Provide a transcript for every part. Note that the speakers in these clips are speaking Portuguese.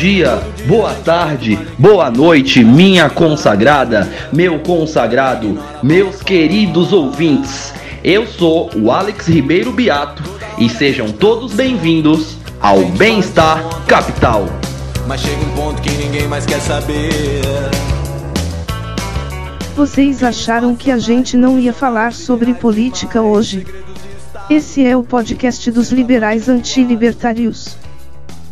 dia, boa tarde, boa noite, minha consagrada, meu consagrado, meus queridos ouvintes. Eu sou o Alex Ribeiro Beato e sejam todos bem-vindos ao Bem-Estar Capital. Mas chega um ponto que ninguém mais quer saber. Vocês acharam que a gente não ia falar sobre política hoje? Esse é o podcast dos liberais antilibertários.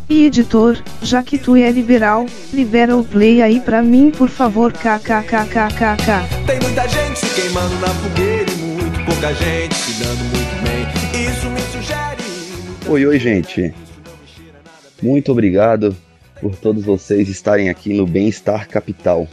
E editor, já que tu é liberal, libera o play aí pra mim por favor kkkkkk. Tem muita gente se queimando na fogueira e muito pouca gente se dando muito bem. Isso me sugere. Oi, oi, gente. Muito obrigado por todos vocês estarem aqui no Bem-Estar Capital.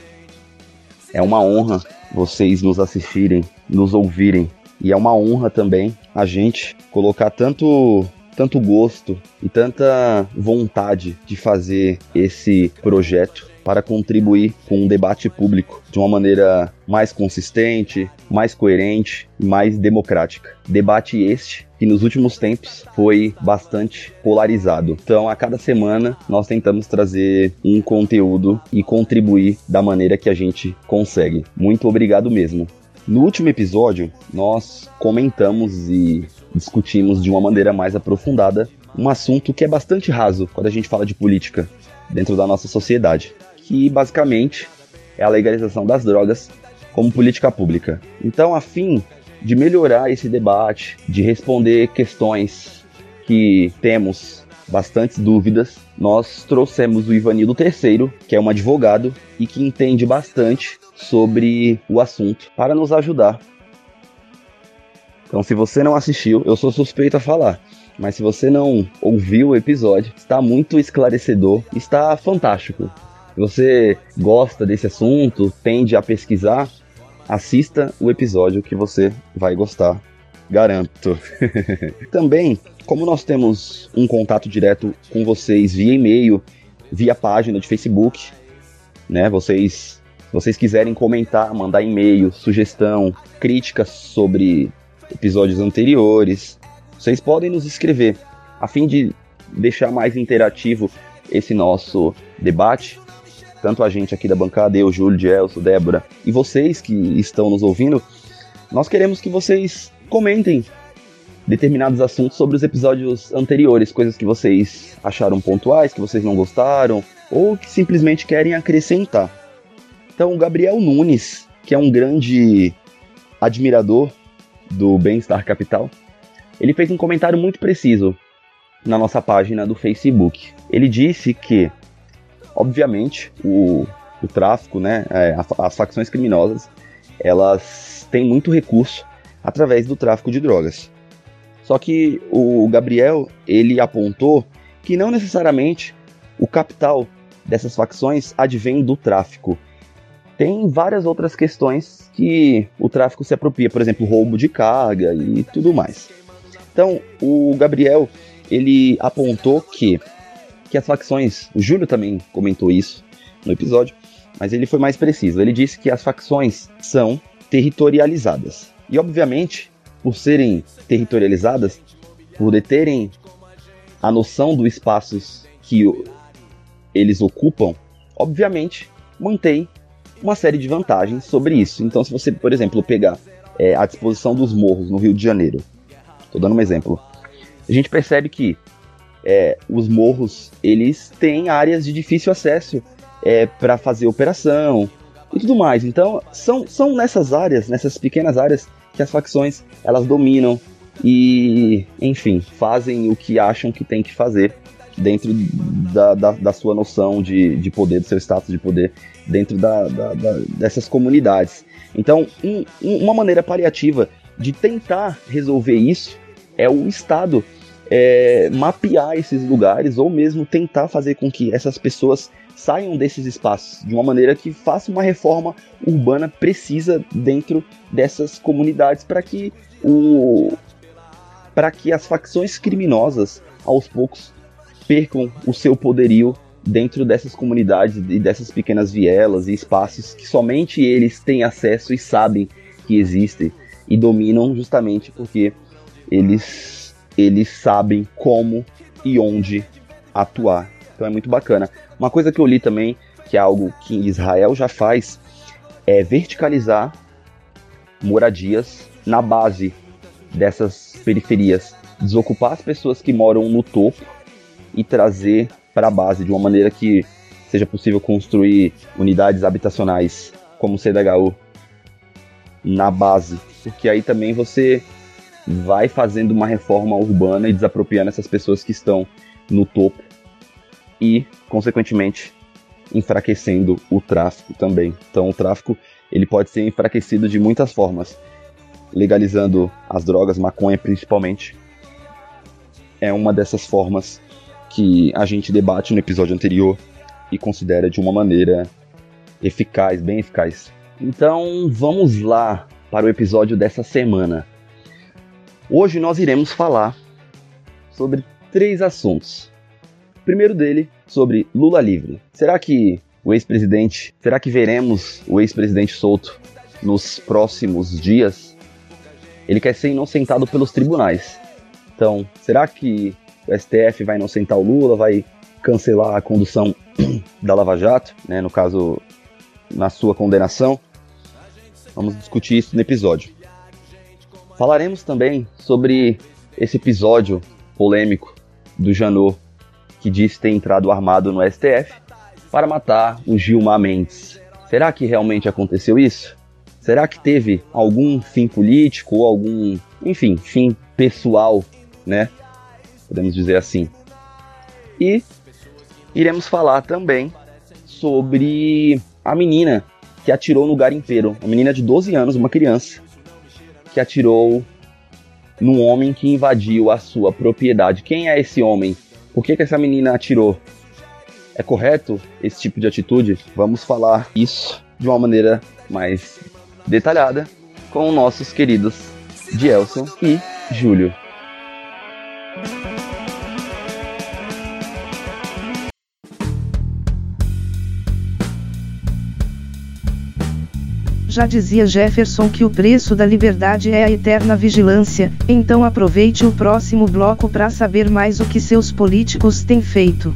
É uma honra vocês nos assistirem, nos ouvirem. E é uma honra também a gente colocar tanto tanto gosto e tanta vontade de fazer esse projeto para contribuir com um debate público de uma maneira mais consistente, mais coerente e mais democrática. Debate este que nos últimos tempos foi bastante polarizado. Então, a cada semana nós tentamos trazer um conteúdo e contribuir da maneira que a gente consegue. Muito obrigado mesmo. No último episódio, nós comentamos e discutimos de uma maneira mais aprofundada um assunto que é bastante raso quando a gente fala de política dentro da nossa sociedade, que basicamente é a legalização das drogas como política pública. Então, a fim de melhorar esse debate, de responder questões que temos bastantes dúvidas, nós trouxemos o Ivanildo III, que é um advogado e que entende bastante sobre o assunto, para nos ajudar então, se você não assistiu, eu sou suspeito a falar. Mas se você não ouviu o episódio, está muito esclarecedor, está fantástico. Se você gosta desse assunto, tende a pesquisar, assista o episódio que você vai gostar, garanto. Também, como nós temos um contato direto com vocês via e-mail, via página de Facebook, né? Vocês, se vocês quiserem comentar, mandar e-mail, sugestão, críticas sobre episódios anteriores. Vocês podem nos escrever a fim de deixar mais interativo esse nosso debate. Tanto a gente aqui da bancada, eu, Júlio, Gelson, Débora, e vocês que estão nos ouvindo, nós queremos que vocês comentem determinados assuntos sobre os episódios anteriores, coisas que vocês acharam pontuais, que vocês não gostaram, ou que simplesmente querem acrescentar. Então, o Gabriel Nunes, que é um grande admirador do Bem-Estar Capital, ele fez um comentário muito preciso na nossa página do Facebook. Ele disse que, obviamente, o, o tráfico, né, é, as facções criminosas, elas têm muito recurso através do tráfico de drogas. Só que o Gabriel, ele apontou que não necessariamente o capital dessas facções advém do tráfico, tem várias outras questões que o tráfico se apropria, por exemplo, roubo de carga e tudo mais. Então, o Gabriel, ele apontou que, que as facções, o Júlio também comentou isso no episódio, mas ele foi mais preciso. Ele disse que as facções são territorializadas. E, obviamente, por serem territorializadas, por deterem a noção dos espaços que eles ocupam, obviamente mantém uma série de vantagens sobre isso. Então, se você, por exemplo, pegar é, a disposição dos morros no Rio de Janeiro, estou dando um exemplo, a gente percebe que é, os morros eles têm áreas de difícil acesso é, para fazer operação e tudo mais. Então, são, são nessas áreas, nessas pequenas áreas, que as facções elas dominam e, enfim, fazem o que acham que tem que fazer dentro da, da, da, sua noção de, de poder, do seu status de poder dentro da, da, dessas comunidades. Então, um, uma maneira paliativa de tentar resolver isso é o Estado é, mapear esses lugares ou mesmo tentar fazer com que essas pessoas saiam desses espaços de uma maneira que faça uma reforma urbana precisa dentro dessas comunidades para que o para que as facções criminosas aos poucos percam o seu poderio dentro dessas comunidades e dessas pequenas vielas e espaços que somente eles têm acesso e sabem que existem e dominam justamente porque eles eles sabem como e onde atuar Então é muito bacana. Uma coisa que eu li também, que é algo que Israel já faz, é verticalizar moradias na base dessas periferias, desocupar as pessoas que moram no topo e trazer para a base de uma maneira que seja possível construir unidades habitacionais como o CDHU na base, porque aí também você vai fazendo uma reforma urbana e desapropriando essas pessoas que estão no topo e, consequentemente, enfraquecendo o tráfico também. Então, o tráfico ele pode ser enfraquecido de muitas formas, legalizando as drogas, maconha principalmente. É uma dessas formas que a gente debate no episódio anterior e considera de uma maneira eficaz, bem eficaz. Então, vamos lá para o episódio dessa semana. Hoje nós iremos falar sobre três assuntos. O primeiro dele, sobre Lula livre. Será que o ex-presidente, será que veremos o ex-presidente solto nos próximos dias? Ele quer ser inocentado pelos tribunais. Então, será que o STF vai inocentar o Lula, vai cancelar a condução da Lava Jato, né, no caso, na sua condenação? Vamos discutir isso no episódio. Falaremos também sobre esse episódio polêmico do Janot, que diz ter entrado armado no STF para matar o Gilmar Mendes. Será que realmente aconteceu isso? Será que teve algum fim político ou algum, enfim, fim pessoal, né? Podemos dizer assim. E iremos falar também sobre a menina que atirou no garimpeiro, uma menina de 12 anos, uma criança, que atirou num homem que invadiu a sua propriedade. Quem é esse homem? Por que, que essa menina atirou? É correto esse tipo de atitude? Vamos falar isso de uma maneira mais detalhada com nossos queridos Gelson e Júlio. Já dizia Jefferson que o preço da liberdade é a eterna vigilância, então aproveite o próximo bloco para saber mais o que seus políticos têm feito.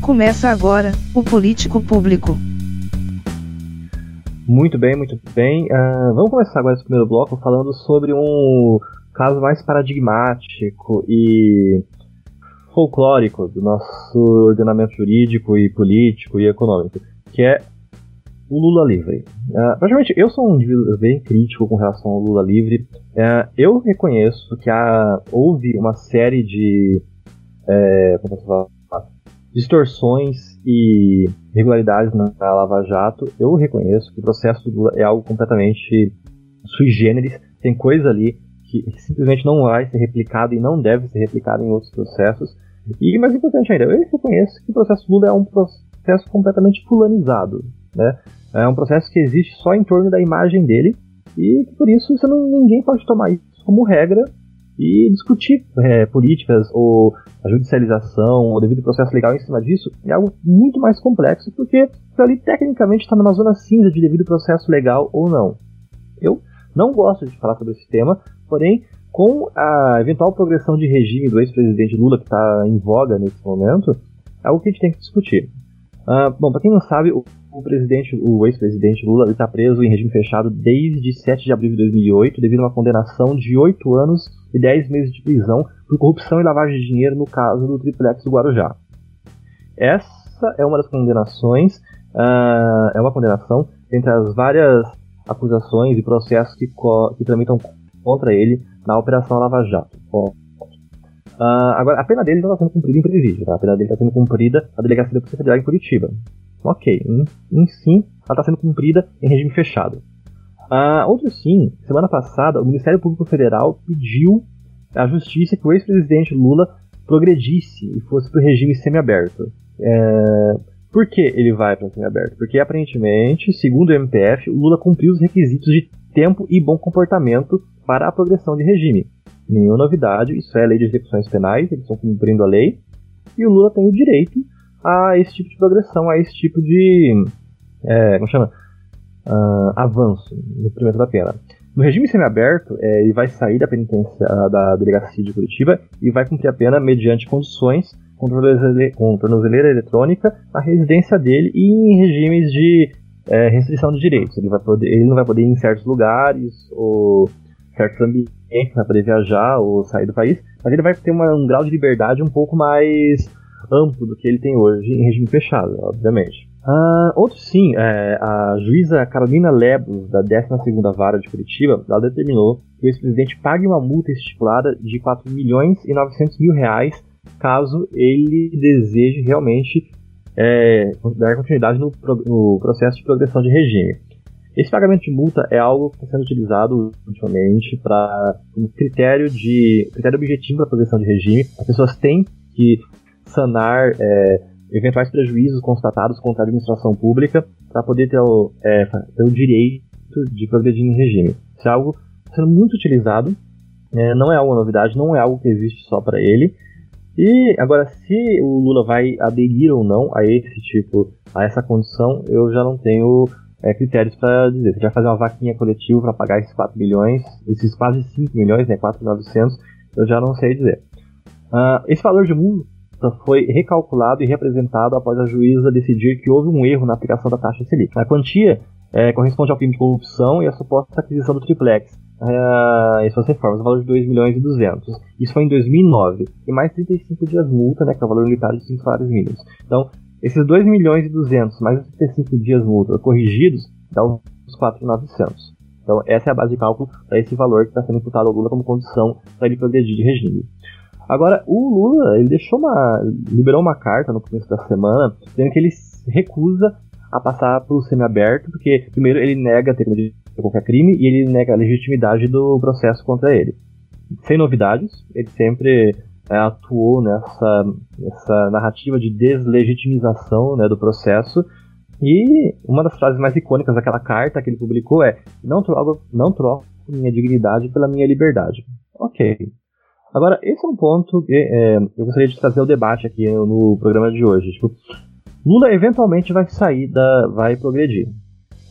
Começa agora, o Político Público. Muito bem, muito bem. Uh, vamos começar agora esse primeiro bloco falando sobre um caso mais paradigmático e folclórico do nosso ordenamento jurídico e político e econômico, que é o Lula livre. Uh, praticamente, eu sou um indivíduo bem crítico com relação ao Lula livre. Uh, eu reconheço que há, houve uma série de é, como posso falar, distorções e irregularidades na, na Lava Jato. Eu reconheço que o processo do Lula é algo completamente sui generis. Tem coisa ali que simplesmente não vai ser replicado e não deve ser replicado em outros processos. E mais importante ainda, eu reconheço que o processo Lula é um processo completamente fulanizado. Né? É um processo que existe só em torno da imagem dele e que por isso não, ninguém pode tomar isso como regra e discutir é, políticas ou a judicialização ou devido processo legal em cima disso é algo muito mais complexo porque ali tecnicamente está numa zona cinza de devido processo legal ou não. Eu não gosto de falar sobre esse tema, porém com a eventual progressão de regime do ex-presidente Lula que está em voga nesse momento, é algo que a gente tem que discutir. Uh, bom, para quem não sabe, o, o presidente, o ex-presidente Lula está preso em regime fechado desde 7 de abril de 2008, devido a uma condenação de 8 anos e 10 meses de prisão por corrupção e lavagem de dinheiro no caso do triplex do Guarujá. Essa é uma das condenações, uh, é uma condenação entre as várias acusações e processos que, que tramitam contra ele na Operação Lava Jato. Uh, agora, a pena dele não está sendo cumprida em presídio, tá? A pena dele está sendo cumprida na delegacia da Polícia Federal em Curitiba. Ok, sim, ela está sendo cumprida em regime fechado. Uh, outro sim, semana passada, o Ministério Público Federal pediu à Justiça que o ex-presidente Lula progredisse e fosse para o regime semiaberto. É, por que ele vai para o semiaberto? Porque aparentemente, segundo o MPF, o Lula cumpriu os requisitos de tempo e bom comportamento para a progressão de regime nenhuma novidade, isso é lei de execuções penais, eles estão cumprindo a lei, e o Lula tem o direito a esse tipo de progressão, a esse tipo de. É, como chama? Uh, avanço no primeiro da pena. No regime semiaberto, é, ele vai sair da penitência da delegacia de Curitiba e vai cumprir a pena mediante condições com tornozeleira, eletrônica na residência dele e em regimes de é, restrição de direitos. Ele, vai poder, ele não vai poder ir em certos lugares ou certos ambientes, vai poder viajar ou sair do país, mas ele vai ter uma, um grau de liberdade um pouco mais amplo do que ele tem hoje em regime fechado, obviamente. Uh, outro sim, é, a juíza Carolina Lebos, da 12ª Vara de Curitiba, ela determinou que o ex-presidente pague uma multa estipulada de 4 milhões e 900 mil reais caso ele deseje realmente é, dar continuidade no, no, processo de progressão de regime. Esse pagamento de multa é algo que está sendo utilizado ultimamente para como critério de critério objetivo para progressão de regime. As pessoas têm que sanar é, eventuais prejuízos constatados contra a administração pública para poder ter o, é, ter o direito de progredir em regime. Isso é algo sendo muito utilizado, é, não é uma novidade, não é algo que existe só para ele. E agora, se o Lula vai aderir ou não a esse tipo, a essa condição, eu já não tenho é, critérios para dizer. Se vai fazer uma vaquinha coletiva para pagar esses 4 milhões, esses quase 5 milhões, né, 4.900, eu já não sei dizer. Uh, esse valor de multa foi recalculado e representado após a juíza decidir que houve um erro na aplicação da taxa Selic. A quantia é, corresponde ao crime de corrupção e a suposta aquisição do triplex. Uh, essas reformas, o valor de 2 milhões e 200. Isso foi em 2009. E mais 35 dias multa, né, que é o valor limitado de 5 salários mínimos. Então, esses 2 milhões e 200 mais os 35 dias multa corrigidos dá os 4,900. Então, essa é a base de cálculo para esse valor que está sendo imputado ao Lula como condição para ele progredir de regime. Agora, o Lula, ele deixou uma. liberou uma carta no começo da semana dizendo que ele recusa a passar pelo semiaberto, porque primeiro ele nega ter cometido qualquer crime e ele nega a legitimidade do processo contra ele. Sem novidades, ele sempre é, atuou nessa, nessa narrativa de deslegitimização né, do processo. E uma das frases mais icônicas daquela carta que ele publicou é: Não troco, não troco minha dignidade pela minha liberdade. Ok. Agora, esse é um ponto que é, eu gostaria de trazer o debate aqui no programa de hoje. Tipo, Lula eventualmente vai sair da. vai progredir.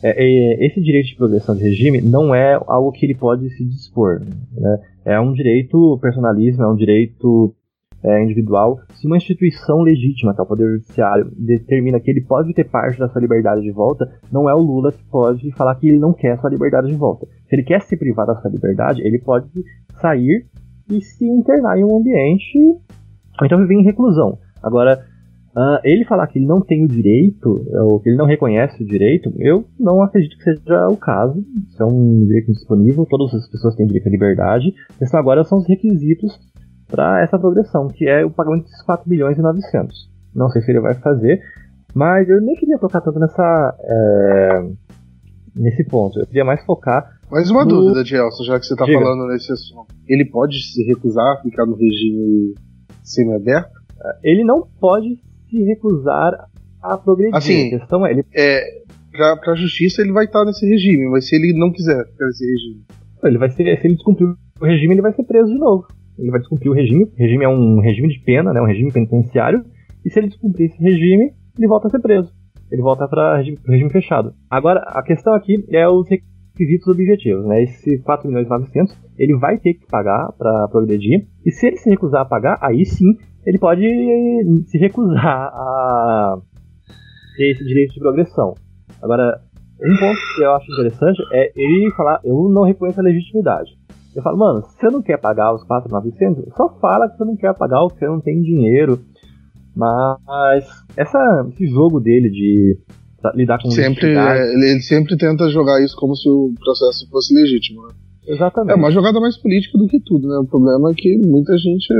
É, é, esse direito de progressão de regime não é algo que ele pode se dispor. Né? É um direito personalismo, é um direito é, individual. Se uma instituição legítima, que é o Poder Judiciário, determina que ele pode ter parte da sua liberdade de volta, não é o Lula que pode falar que ele não quer sua liberdade de volta. Se ele quer se privar da sua liberdade, ele pode sair e se internar em um ambiente, ou então viver em reclusão. Agora, uh, ele falar que ele não tem o direito, ou que ele não reconhece o direito, eu não acredito que seja o caso. Isso é um direito disponível, todas as pessoas têm direito à liberdade. A questão agora são os requisitos para essa progressão, que é o pagamento desses 4 milhões e 900. Não sei se ele vai fazer, mas eu nem queria tocar tanto nessa, é, nesse ponto. Eu queria mais focar mais uma dúvida, Gelson, já que você está falando nesse assunto. Ele pode se recusar a ficar no regime semi-aberto? Ele não pode se recusar a progredir. Assim, a questão é, ele... é pra, pra justiça ele vai estar nesse regime, mas se ele não quiser ficar nesse regime. Ele vai ser, se ele descumprir o regime, ele vai ser preso de novo. Ele vai descumprir o regime. O regime é um regime de pena, né, um regime penitenciário. E se ele descumprir esse regime, ele volta a ser preso. Ele volta para regime, regime fechado. Agora, a questão aqui é os requisitos objetivos, né? Esse 4 milhões e 900, ele vai ter que pagar para progredir, e se ele se recusar a pagar, aí sim ele pode se recusar a ter esse direito de progressão. Agora, um ponto que eu acho interessante é ele falar, eu não reconheço a legitimidade. Eu falo, mano, se você não quer pagar os 4,900, só fala que você não quer pagar ou que você não tem dinheiro. Mas essa, esse jogo dele de lidar com sempre é, ele, sempre tenta jogar isso como se o processo fosse legítimo. Né? Exatamente. É uma jogada mais política do que tudo, né? O problema é que muita gente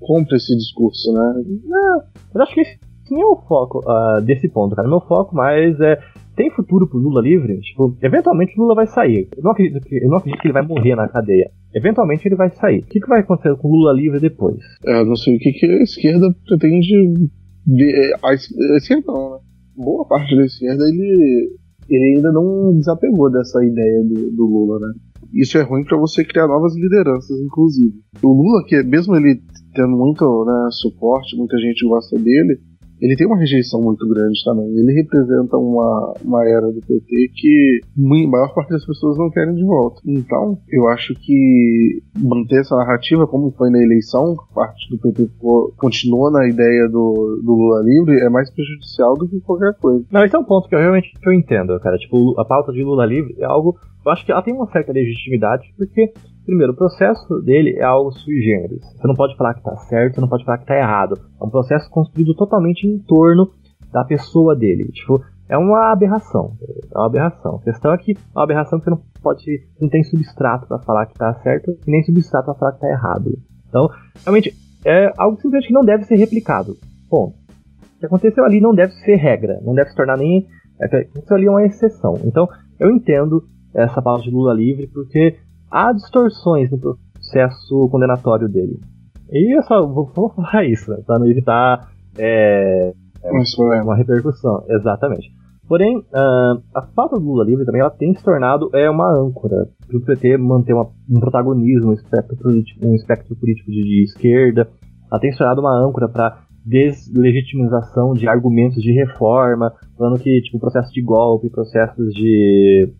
compra esse discurso, né? Não, eu acho que esse não é o foco uh, desse ponto, cara. Meu foco mais é tem futuro pro Lula livre? Tipo, eventualmente o Lula vai sair. Eu não acredito que, eu não acredito que ele vai morrer na cadeia. Eventualmente ele vai sair. O que, que vai acontecer com o Lula livre depois? É, eu não sei o que, que a esquerda pretende. Ver. A esquerda não, né? Boa parte da esquerda ele, ele ainda não desapegou dessa ideia do, do Lula, né? Isso é ruim para você criar novas lideranças, inclusive. O Lula, que mesmo ele tendo muito né, suporte, muita gente gosta dele, ele tem uma rejeição muito grande também. Ele representa uma, uma era do PT que a maior parte das pessoas não querem de volta. Então, eu acho que manter essa narrativa, como foi na eleição, parte do PT continuou na ideia do, do Lula livre, é mais prejudicial do que qualquer coisa. Não, esse é um ponto que eu realmente eu entendo, cara. Tipo, a pauta de Lula livre é algo. Eu acho que ela tem uma certa legitimidade, porque Primeiro, o processo dele é algo sui generis. Você não pode falar que está certo, você não pode falar que está errado. É um processo construído totalmente em torno da pessoa dele. Tipo, é uma aberração. É uma aberração. A questão é que é uma aberração que você não pode. não tem substrato para falar que está certo e nem substrato para falar que está errado. Então, realmente, é algo simplesmente que não deve ser replicado. Ponto. O que aconteceu ali não deve ser regra, não deve se tornar nem. É, o que aconteceu ali é uma exceção. Então, eu entendo essa pauta de Lula livre, porque há distorções no processo condenatório dele. E eu só vou, vou falar isso, né, para não evitar é, uma repercussão. Exatamente. Porém, uh, a falta do Lula livre também ela tem se tornado é, uma âncora para o PT manter uma, um protagonismo, um espectro político, um espectro político de, de esquerda. Ela tem se tornado uma âncora para deslegitimização de argumentos de reforma, falando que tipo processo de golpe, processos de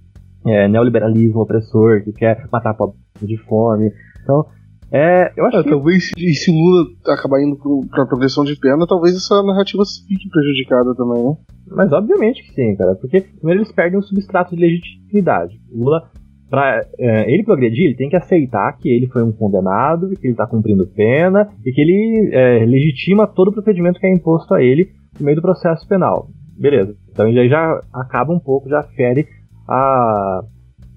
é, neoliberalismo opressor, que quer matar pobre de fome. Então, é, eu acho é, que... Talvez, e se o Lula acabar indo para progressão de pena, talvez essa narrativa fique prejudicada também, né? Mas obviamente que sim, cara, porque primeiro eles perdem o substrato de legitimidade. O Lula, para é, ele progredir, ele tem que aceitar que ele foi um condenado, que ele está cumprindo pena e que ele é, legitima todo o procedimento que é imposto a ele no meio do processo penal. Beleza. Então ele já acaba um pouco, já fere a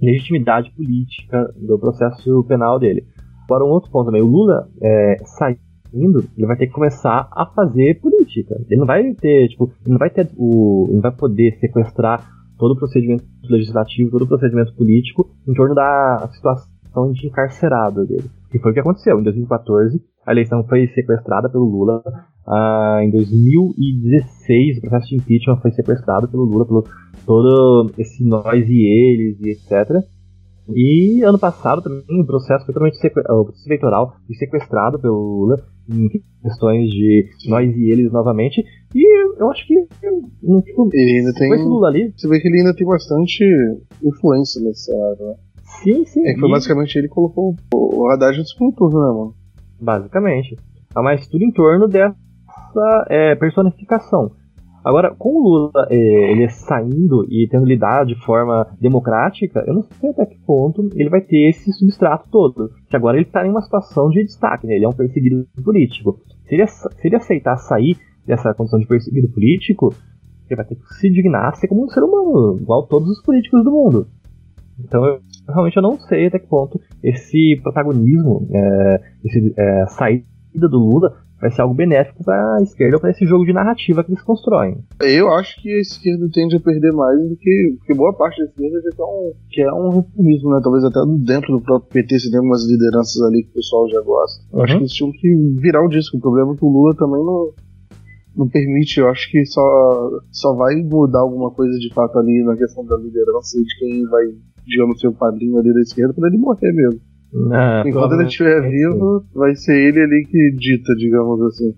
legitimidade política do processo penal dele. Agora, um outro ponto também: o Lula é, saindo, ele vai ter que começar a fazer política. Ele não vai ter, tipo, ele não vai ter o. Não vai poder sequestrar todo o procedimento legislativo, todo o procedimento político em torno da situação de encarcerado dele. Que foi o que aconteceu. Em 2014, a eleição foi sequestrada pelo Lula. Ah, em 2016, o processo de impeachment foi sequestrado pelo Lula, pelo todo esse nós e eles e etc. E ano passado também o processo foi totalmente o processo eleitoral foi sequestrado pelo Lula em questões de nós e eles novamente. E eu acho que tipo, ele ainda tem. Lula ali, você vê que ele ainda tem bastante influência nessa área, né? Sim, sim. É que foi e... basicamente ele que colocou o Haddad no segundo turno, né, mano? Basicamente. Mas tudo em torno dessa é, personificação. Agora, com o Lula é, ele saindo e tendo lidado de forma democrática, eu não sei até que ponto ele vai ter esse substrato todo. Que agora ele está em uma situação de destaque, né? ele é um perseguido político. Se ele, se ele aceitar sair dessa condição de perseguido político, ele vai ter que se dignar a ser como um ser humano, igual todos os políticos do mundo. Então, eu, realmente eu não sei até que ponto esse protagonismo, é, esse é, saída do Lula vai ser algo benéfico para a esquerda ou para esse jogo de narrativa que eles constroem. Eu acho que a esquerda tende a perder mais do que, porque boa parte da esquerda já tá um, que é um reformismo, né? Talvez até dentro do próprio PT se tem algumas lideranças ali que o pessoal já gosta. Eu acho uhum. que eles tinham que virar o disco. O problema é que o Lula também não, não permite. Eu acho que só, só vai mudar alguma coisa de fato ali na questão da liderança e de quem vai, digamos, ser o padrinho ali da esquerda para ele morrer mesmo. Não, Enquanto ele estiver vivo, vai ser ele ali que dita, digamos assim.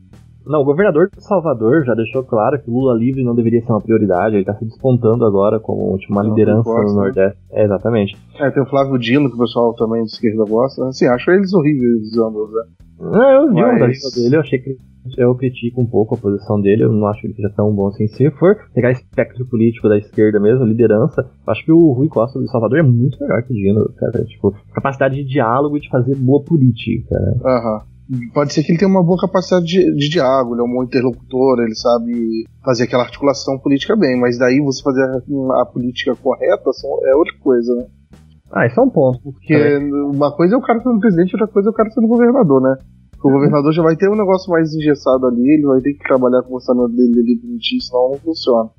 Não, o governador de Salvador já deixou claro que o Lula livre não deveria ser uma prioridade, ele está se despontando agora como tipo, uma não, liderança gosto, no né? Nordeste. Né? É, exatamente. É, tem o Flávio Dino, que o pessoal também de esquerda gosta. Assim, acho eles horríveis ambos, né? Não, eu vi Mas... da dele, eu achei que eu critico um pouco a posição dele, eu não acho que ele seja tão bom assim. Se for pegar espectro político da esquerda mesmo, liderança, eu acho que o Rui Costa do Salvador é muito melhor que o Dino, cara. Tipo, capacidade de diálogo e de fazer boa política. Aham. Uhum. Pode ser que ele tenha uma boa capacidade de, de, diálogo, ele é um bom interlocutor, ele sabe fazer aquela articulação política bem, mas daí você fazer a, a política correta é outra coisa, né? Ah, isso é um ponto. Porque uma coisa é o cara sendo presidente, outra coisa é o cara sendo governador, né? O governador já vai ter um negócio mais engessado ali, ele vai ter que trabalhar com o orçamento dele ali bonitinho, senão não funciona.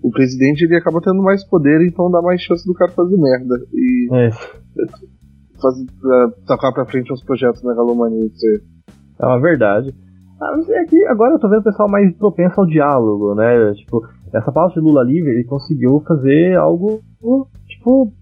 O presidente ele acaba tendo mais poder, então dá mais chance do cara fazer merda. E é. Fazer, uh, tocar pra frente uns projetos megalomaníacos. É uma verdade. Ah, é que agora eu tô vendo o pessoal mais propenso ao diálogo, né? Tipo, essa pauta de Lula livre, ele conseguiu fazer algo, tipo,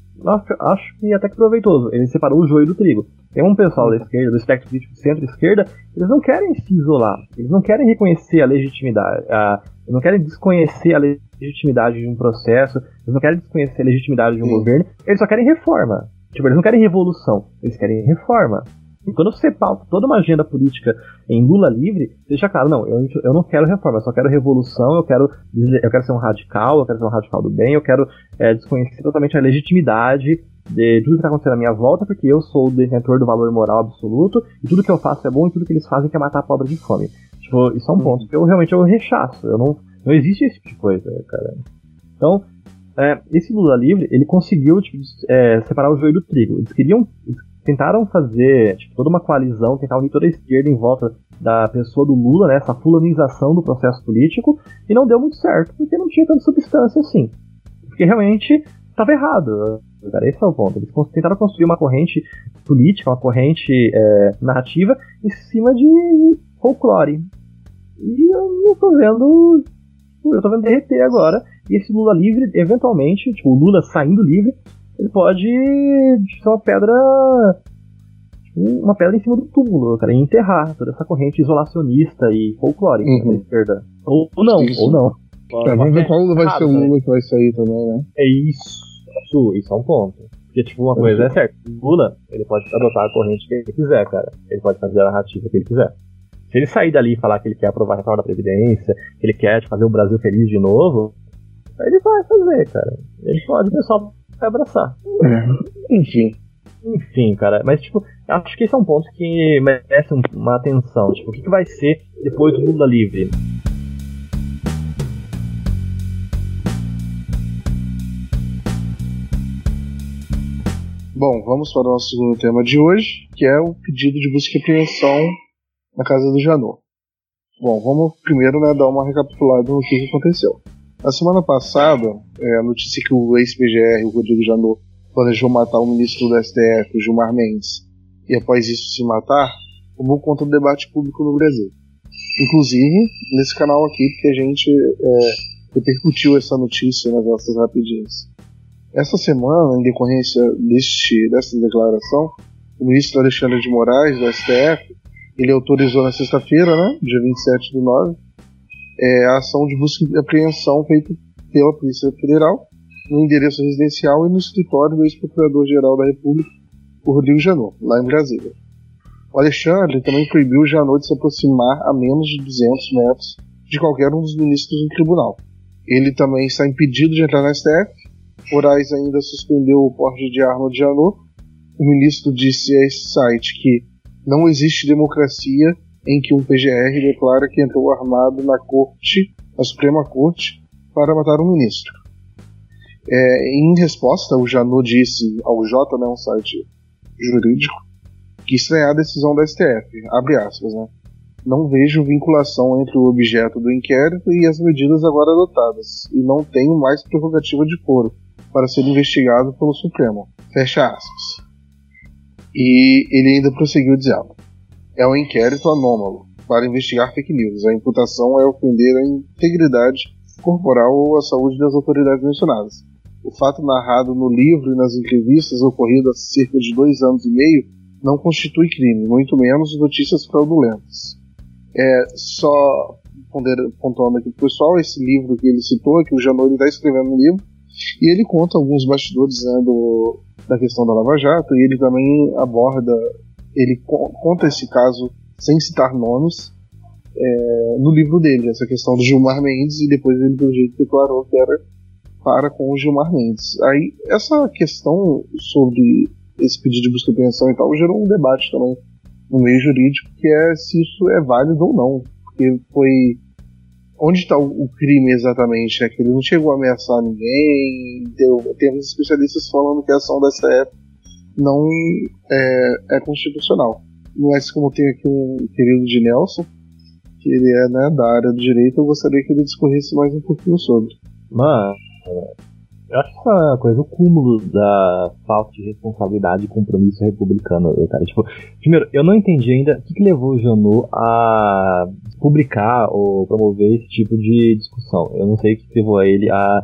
acho que até que proveitoso. Ele separou o joio do trigo. Tem um pessoal da esquerda, do espectro político centro-esquerda, eles não querem se isolar, eles não querem reconhecer a legitimidade, a, eles não querem desconhecer a legitimidade de um processo, eles não querem desconhecer a legitimidade de um Sim. governo, eles só querem reforma. Tipo, eles não querem revolução, eles querem reforma. E quando você pauta toda uma agenda política em Lula livre, deixa claro, não, eu, eu não quero reforma, eu só quero revolução, eu quero, eu quero ser um radical, eu quero ser um radical do bem, eu quero é, desconhecer totalmente a legitimidade de tudo que está acontecendo à minha volta, porque eu sou o detentor do valor moral absoluto, e tudo que eu faço é bom, e tudo que eles fazem é matar a pobre de fome. Tipo, isso é um ponto que eu realmente eu rechaço. Eu não, não existe esse tipo de coisa, cara. Então, é, esse Lula livre, ele conseguiu tipo, é, separar o joio do trigo. Eles queriam, eles tentaram fazer tipo, toda uma coalizão, tentar unir toda a esquerda em volta da pessoa do Lula, né, essa fulanização do processo político, e não deu muito certo, porque não tinha tanta substância assim. Porque realmente estava errado cara. Esse é o ponto. Eles tentaram construir uma corrente política, uma corrente é, narrativa em cima de folclore. E eu não tô vendo. Tipo, eu tô vendo derreter agora. E esse Lula livre, eventualmente, tipo, o Lula saindo livre, ele pode ser uma pedra. Tipo, uma pedra em cima do túmulo, cara, e enterrar toda essa corrente isolacionista e folclórica uhum. da esquerda. Ou, ou não, ou não. É, vamos ver qual vai ser o Lula que vai sair também, né? É isso. Isso, isso é um ponto. Porque, tipo, uma coisa é certa. Lula, ele pode adotar a corrente que ele quiser, cara. Ele pode fazer a narrativa que ele quiser. Se ele sair dali e falar que ele quer aprovar a reforma da Previdência, que ele quer tipo, fazer o Brasil feliz de novo, ele vai fazer, cara. Ele pode, o pessoal vai abraçar. É. Enfim. Enfim, cara. Mas, tipo, acho que esse é um ponto que merece uma atenção. Tipo, o que, que vai ser depois do Lula livre? Bom, vamos para o nosso segundo tema de hoje, que é o pedido de busca e apreensão na casa do Janot. Bom, vamos primeiro né, dar uma recapitulada no que, que aconteceu. Na semana passada, é, a notícia que o ex-PGR, o Rodrigo Janot, planejou matar o ministro do STF, o Gilmar Mendes, e após isso se matar, tomou conta do debate público no Brasil. Inclusive, nesse canal aqui, porque a gente é, repercutiu essa notícia nas nossas rapidinhas. Essa semana, em decorrência deste, dessa declaração, o ministro Alexandre de Moraes, do STF, ele autorizou na sexta-feira, né, dia 27 do 9, é, a ação de busca e apreensão feita pela Polícia Federal no endereço residencial e no escritório do ex-procurador-geral da República, Rodrigo Janot, lá em Brasília. O Alexandre também proibiu Janot de se aproximar a menos de 200 metros de qualquer um dos ministros do tribunal. Ele também está impedido de entrar na STF Moraes ainda suspendeu o porte de arma de Janot. O ministro disse a esse site que não existe democracia em que um PGR declara que entrou armado na corte, na Suprema Corte, para matar um ministro. É, em resposta, o Janot disse ao J, né, um site jurídico, que estranhar a decisão da STF, abre aspas, né? Não vejo vinculação entre o objeto do inquérito e as medidas agora adotadas, e não tenho mais prerrogativa de foro para ser investigado pelo Supremo. Fecha aspas. E ele ainda prosseguiu dizendo: é um inquérito anômalo para investigar fake news. A imputação é ofender a integridade corporal ou a saúde das autoridades mencionadas. O fato narrado no livro e nas entrevistas ocorrido há cerca de dois anos e meio não constitui crime, muito menos notícias fraudulentas. É só pontuando aqui pro pessoal, esse livro que ele citou, que o Janot está escrevendo no livro, e ele conta alguns bastidores né, do, da questão da Lava Jato, e ele também aborda, ele co conta esse caso sem citar nomes é, no livro dele, essa questão do Gilmar Mendes, e depois ele, do jeito, declarou que era para com o Gilmar Mendes. Aí, essa questão sobre esse pedido de busca de pensão e tal gerou um debate também no meio jurídico, que é se isso é válido ou não, porque foi onde está o, crime exatamente? É que ele não chegou a ameaçar ninguém. Deu, temos especialistas falando que a ação da STF não é, é constitucional. Mas como tem aqui um querido de Nelson, que ele é né, da área do direito, eu gostaria que ele discorresse mais um pouquinho sobre. Mano, eu acho essa coisa o cúmulo da falta de responsabilidade e compromisso republicano, cara. Tipo, primeiro, eu não entendi ainda o que, que levou o Janot a publicar ou promover esse tipo de discussão. Eu não sei o que levou a ele a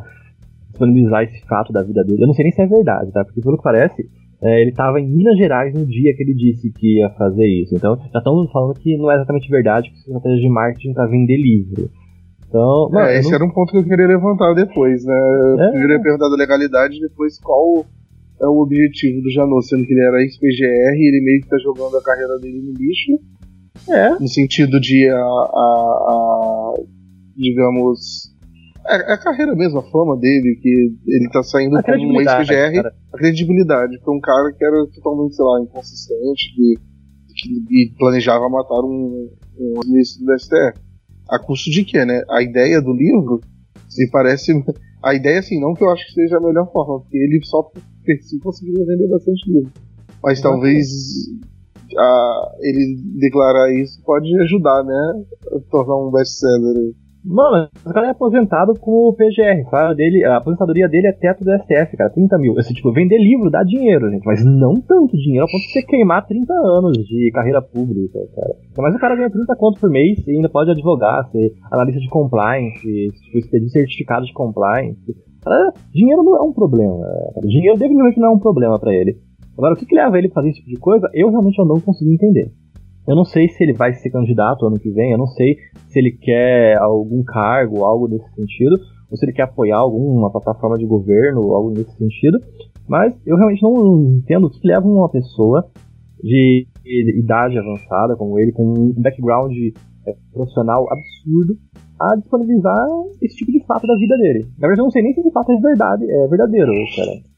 disponibilizar esse fato da vida dele. Eu não sei nem se é verdade, tá? Porque pelo que parece, é, ele estava em Minas Gerais no dia que ele disse que ia fazer isso. Então, já estão falando que não é exatamente verdade que a estratégia de marketing para vender livro. Então, mano, é, esse não... era um ponto que eu queria levantar depois, né? Eu é. queria perguntar da legalidade depois qual é o objetivo do Janot, sendo que ele era ex-PGR e ele meio que tá jogando a carreira dele no lixo. É. No sentido de a, a, a digamos, é, é, a carreira mesmo, a fama dele, que ele tá saindo como um ex-PGR, a credibilidade, porque um cara que era totalmente, sei lá, inconsistente, que, que planejava matar um, um ministro do STF. A custo de quê, né? A ideia do livro se parece. A ideia, assim, não que eu acho que seja a melhor forma, porque ele só por si conseguiria vender bastante livro. Mas talvez a, ele declarar isso pode ajudar, né? A tornar um best-seller. Mano, o cara é aposentado com o PGR, sabe? Dele, a aposentadoria dele é teto do STF, cara, 30 mil. Assim, tipo, vender livro dá dinheiro, gente, mas não tanto dinheiro a ponto de você queimar 30 anos de carreira pública, cara. Mas o cara ganha 30 conto por mês e ainda pode advogar, ser analista de compliance, tipo, expedir certificado de compliance. Cara, dinheiro não é um problema. Cara. Dinheiro definitivamente não é um problema para ele. Agora, o que, que leva ele a fazer esse tipo de coisa, eu realmente eu não consigo entender. Eu não sei se ele vai ser candidato ano que vem, eu não sei se ele quer algum cargo, algo nesse sentido, ou se ele quer apoiar alguma plataforma de governo, algo nesse sentido, mas eu realmente não entendo o que leva uma pessoa de idade avançada como ele, com um background é, profissional absurdo, a disponibilizar esse tipo de fato da vida dele. Na verdade, eu não sei nem se esse fato é verdade, é verdadeiro, cara.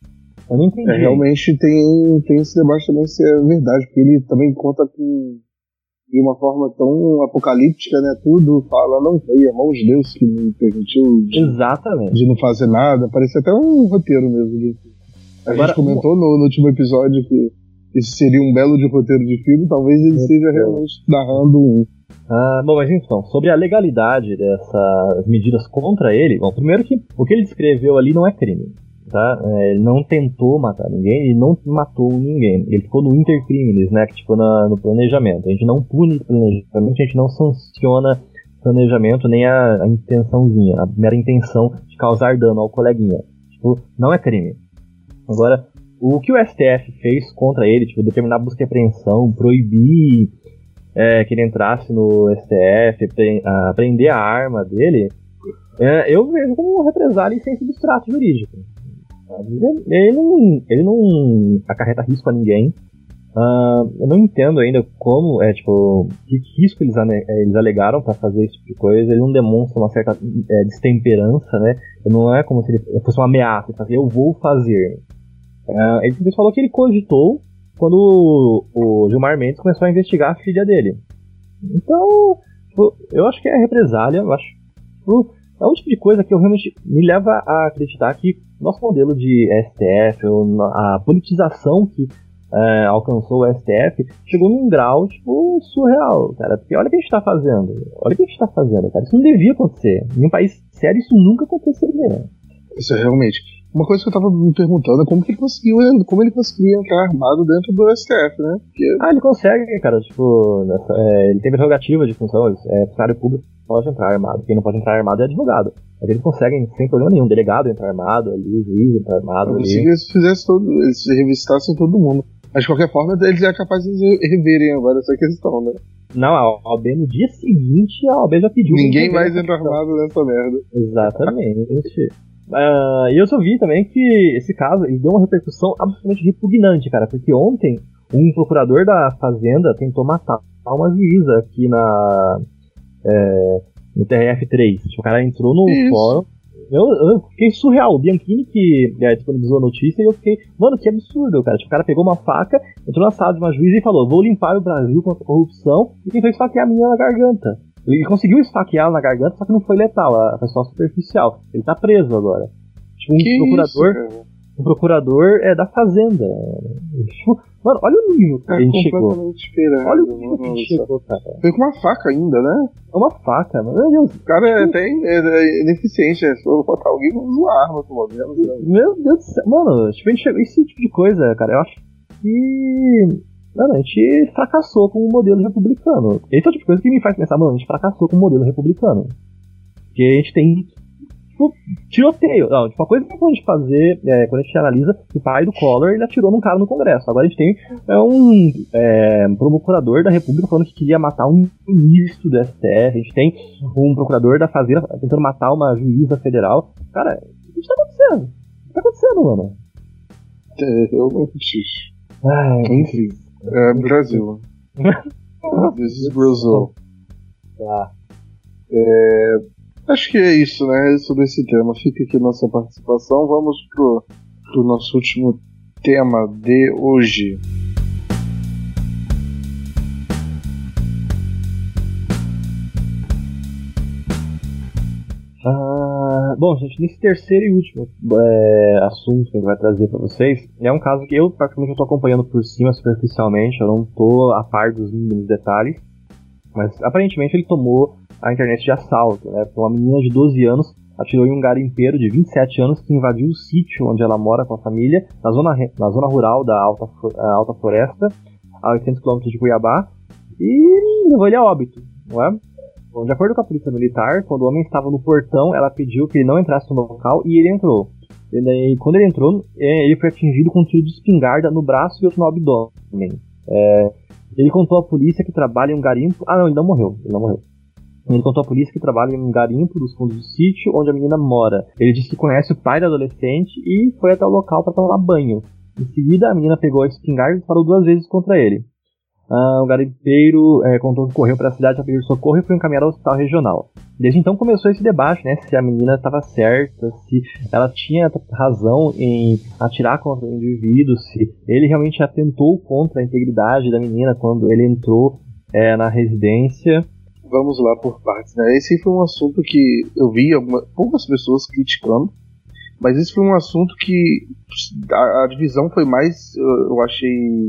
Eu não entendi. É, realmente tem, tem esse debate também se é verdade, porque ele também conta com de uma forma tão apocalíptica, né? Tudo fala, não foi a mão de Deus que me permitiu de, Exatamente. de não fazer nada. Parece até um roteiro mesmo. De, a Agora, gente comentou no, no, último episódio que esse seria um belo de roteiro de filme, talvez ele esteja realmente narrando um. Ah, bom, mas então, sobre a legalidade dessas medidas contra ele, bom, primeiro que o que ele descreveu ali não é crime tá? É, ele não tentou matar ninguém, ele não matou ninguém. Ele ficou no intercrimes, né? Que tipo na, no planejamento. A gente não pune planejamento, a gente não sanciona planejamento nem a, a intençãozinha, a mera intenção de causar dano ao coleguinha. Tipo, não é crime. Agora, o que o STF fez contra ele, tipo, determinar busca e apreensão, proibir é, que ele entrasse no STF, prender a arma dele, é, eu vejo como represália em sem substrato jurídico. Ele não, ele não acarreta risco a ninguém. Uh, eu não entendo ainda como, é tipo, que risco eles, eles alegaram para fazer esse tipo de coisa. Ele não demonstra uma certa é, destemperança, né? Não é como se ele fosse uma ameaça, ele fazia, eu vou fazer. Uh, ele falou que ele cogitou quando o, o Gilmar Mendes começou a investigar a filha dele. Então, tipo, eu acho que é represália, eu acho. Tipo, é um tipo de coisa que eu realmente me leva a acreditar que nosso modelo de STF, a politização que é, alcançou o STF, chegou num grau, tipo, surreal, cara. Porque olha o que a gente tá fazendo. Olha o que a gente tá fazendo, cara. Isso não devia acontecer. Em um país sério, isso nunca aconteceria. Isso é realmente. Uma coisa que eu tava me perguntando é como que ele conseguiu, como ele conseguiu entrar armado dentro do STF, né? Porque... Ah, ele consegue, cara. Tipo, nessa, é, ele tem prerrogativa de função, é funcionário público pode entrar armado. Quem não pode entrar armado é advogado. Mas eles conseguem, sem problema nenhum, delegado entrar armado ali, juiz entrar armado ali. Se eles fizessem todo, eles revistassem todo mundo. Mas de qualquer forma, eles é capaz de reverem agora essa questão, né? Não, a OAB no dia seguinte, a OAB já pediu. Ninguém mais entra armado nessa merda. Exatamente. uh, e eu só vi também que esse caso ele deu uma repercussão absolutamente repugnante, cara, porque ontem um procurador da Fazenda tentou matar uma juíza aqui na, é, no TRF3. Tipo, o cara entrou no Isso. fórum. Eu, eu, fiquei surreal. O Bianchini que é, disponibilizou a notícia e eu fiquei, mano, que absurdo, cara. Tipo, o cara pegou uma faca, entrou na sala de uma juíza e falou: Vou limpar o Brasil contra a corrupção e tentou esfaquear a menina na garganta. Ele conseguiu esfaquear na garganta, só que não foi letal, foi só superficial. Ele tá preso agora. Tipo, um que procurador. Isso, um procurador é da Fazenda. Tipo, Mano, olha o nível que é a gente chegou. Olha o nível que a gente chegou, cara. Foi com uma faca ainda, né? É uma faca, mano. Meu Deus. O cara é até é, ineficiente, né? Se for botar alguém, usa arma, pelo menos. Né? Meu Deus do céu. Mano, tipo, a gente chegou. Esse tipo de coisa, cara, eu acho que. Mano, a gente fracassou com o modelo republicano. Esse é o tipo de coisa que me faz pensar, mano, a gente fracassou com o modelo republicano. Porque a gente tem tiroteio. Não, tipo, a coisa que a gente fazer, é, quando a gente analisa, o pai do Collor, ele atirou num cara no Congresso. Agora a gente tem é, um é, procurador da República falando que queria matar um ministro do STF, a gente tem um procurador da Fazenda tentando matar uma juíza federal. Cara, o que tá acontecendo? O que tá acontecendo, mano? É, realmente. Ai, Enfim, é Brasil. This is Brazil. tá. É, acho que é isso, né? Sobre esse tema. Fica aqui nossa participação. Vamos pro, pro nosso último tema de hoje. Ah, bom, gente, nesse terceiro e último é, assunto que a gente vai trazer para vocês, é um caso que eu praticamente estou acompanhando por cima, superficialmente, eu não estou a par dos mínimos detalhes, mas aparentemente ele tomou a internet de assalto, né? Uma menina de 12 anos atirou em um garimpeiro de 27 anos que invadiu o sítio onde ela mora com a família, na zona, na zona rural da Alta, a Alta Floresta, a 800 km de Cuiabá, e levou ele a óbito, não é? Bom, de acordo com a polícia militar, quando o homem estava no portão, ela pediu que ele não entrasse no local e ele entrou. E quando ele entrou, é, ele foi atingido com um tiro de espingarda no braço e outro no abdômen. É, ele contou à polícia que trabalha em um garimpo. Ah, não, ele não morreu. Ele não morreu. Ele contou à polícia que trabalha em um garimpo dos fundos do sítio onde a menina mora. Ele disse que conhece o pai da adolescente e foi até o local para tomar banho. Em seguida, a menina pegou a espingarda e disparou duas vezes contra ele. Ah, o garimpeiro é, contou que correu para a cidade para pedir socorro e foi encaminhado ao hospital regional. Desde então começou esse debate, né, se a menina estava certa, se ela tinha razão em atirar contra o indivíduo, se ele realmente atentou contra a integridade da menina quando ele entrou é, na residência. Vamos lá por partes, né? Esse foi um assunto que eu vi alguma, poucas pessoas criticando, mas esse foi um assunto que a, a divisão foi mais, eu, eu achei,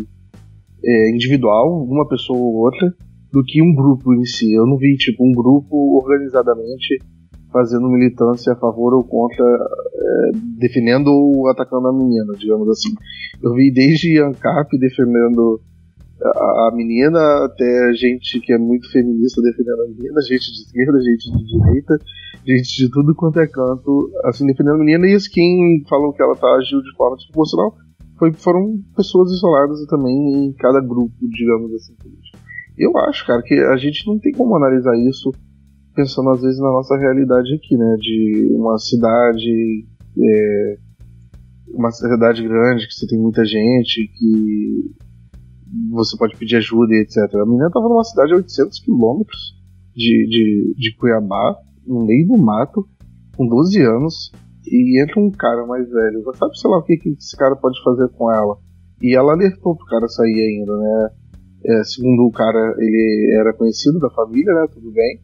é, individual, uma pessoa ou outra, do que um grupo em si. Eu não vi, tipo, um grupo organizadamente fazendo militância a favor ou contra, é, defendendo ou atacando a menina, digamos assim. Eu vi desde ANCAP defendendo a, menina até gente que é muito feminista defendendo a menina, gente de esquerda, gente de direita, gente de tudo quanto é canto, assim, defendendo a menina, e os quem falam que ela tá agiu de forma desproporcional foi, foram pessoas isoladas também em cada grupo, digamos assim. Eu acho, cara, que a gente não tem como analisar isso pensando às vezes na nossa realidade aqui, né, de uma cidade, é, uma cidade grande, que você tem muita gente, que você pode pedir ajuda e etc. A menina tava numa cidade a 800 quilômetros de, de, de Cuiabá, no meio do mato, com 12 anos, e entra um cara mais velho. Sabe, sei lá, o que, que esse cara pode fazer com ela? E ela alertou pro cara sair ainda, né? É, segundo o cara, ele era conhecido da família, né? Tudo bem.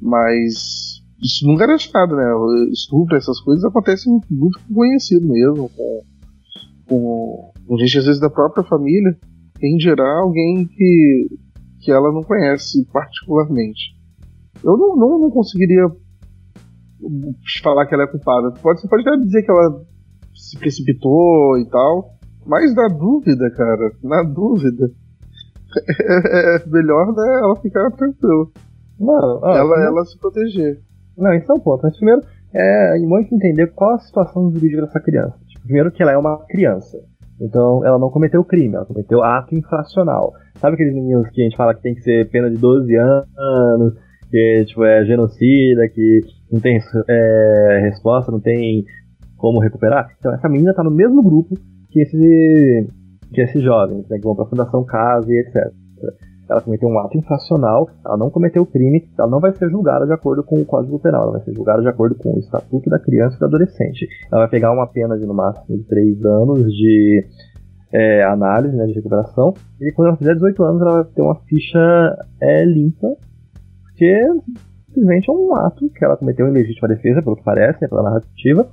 Mas isso não garante nada, né? Estupro, essas coisas acontecem muito com conhecido mesmo, com, com, com gente às vezes da própria família. Em geral, alguém que, que ela não conhece particularmente. Eu não, não, não conseguiria falar que ela é culpada. Pode, você pode até dizer que ela se precipitou e tal, mas na dúvida, cara, na dúvida, é, é melhor né, ela ficar tranquila. Não, ó, ela, primeiro- ela se proteger. Não, esse é o ponto. Mas primeiro, é muito entender qual a situação jurídica dessa criança. Tipo, primeiro que ela é uma criança. Então, ela não cometeu crime, ela cometeu ato infracional. Sabe aqueles meninos que a gente fala que tem que ser pena de 12 anos, que tipo, é genocida, que não tem é, resposta, não tem como recuperar? Então, essa menina tá no mesmo grupo que, esse, que esses jovens, né, que vão pra Fundação Casa e etc. Ela cometeu um ato infracional, ela não cometeu crime, ela não vai ser julgada de acordo com o Código Penal, ela vai ser julgada de acordo com o Estatuto da Criança e do Adolescente. Ela vai pegar uma pena de no máximo de 3 anos de é, análise, né, de recuperação, e quando ela fizer 18 anos ela vai ter uma ficha é, limpa, porque simplesmente é um ato que ela cometeu em legítima defesa, pelo que parece, né, pela narrativa,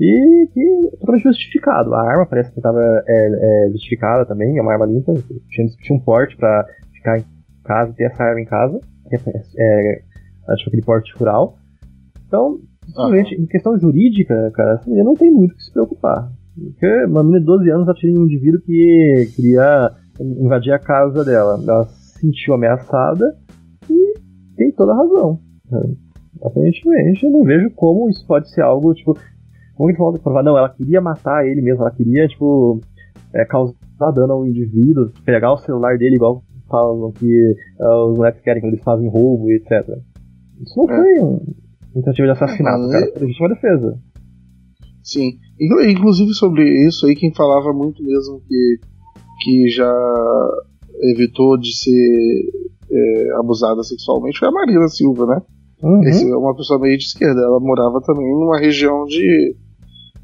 e que é totalmente justificado. A arma parece que estava é, é, justificada também, é uma arma limpa, tinha, tinha um porte para ficar em casa, ter essa arma em casa, que é, é, acho que aquele porte rural. Então, simplesmente, em questão jurídica, cara, essa menina não tem muito o que se preocupar. Porque uma menina de 12 anos atira em um indivíduo que queria invadir a casa dela. Ela se sentiu ameaçada e tem toda a razão. Aparentemente, eu não vejo como isso pode ser algo, tipo. Como que falou provar? Não, ela queria matar ele mesmo, ela queria, tipo, é, causar dano ao indivíduo, pegar o celular dele, igual falam que uh, os moleques querem que eles fazem roubo, etc. Isso não é. foi um, uma tentativa de assassinato, é, cara, foi legítima defesa. Sim. Inclusive sobre isso aí, quem falava muito mesmo que, que já evitou de ser é, abusada sexualmente foi a Marina Silva, né? Uhum. Esse é uma pessoa meio de esquerda. Ela morava também numa região de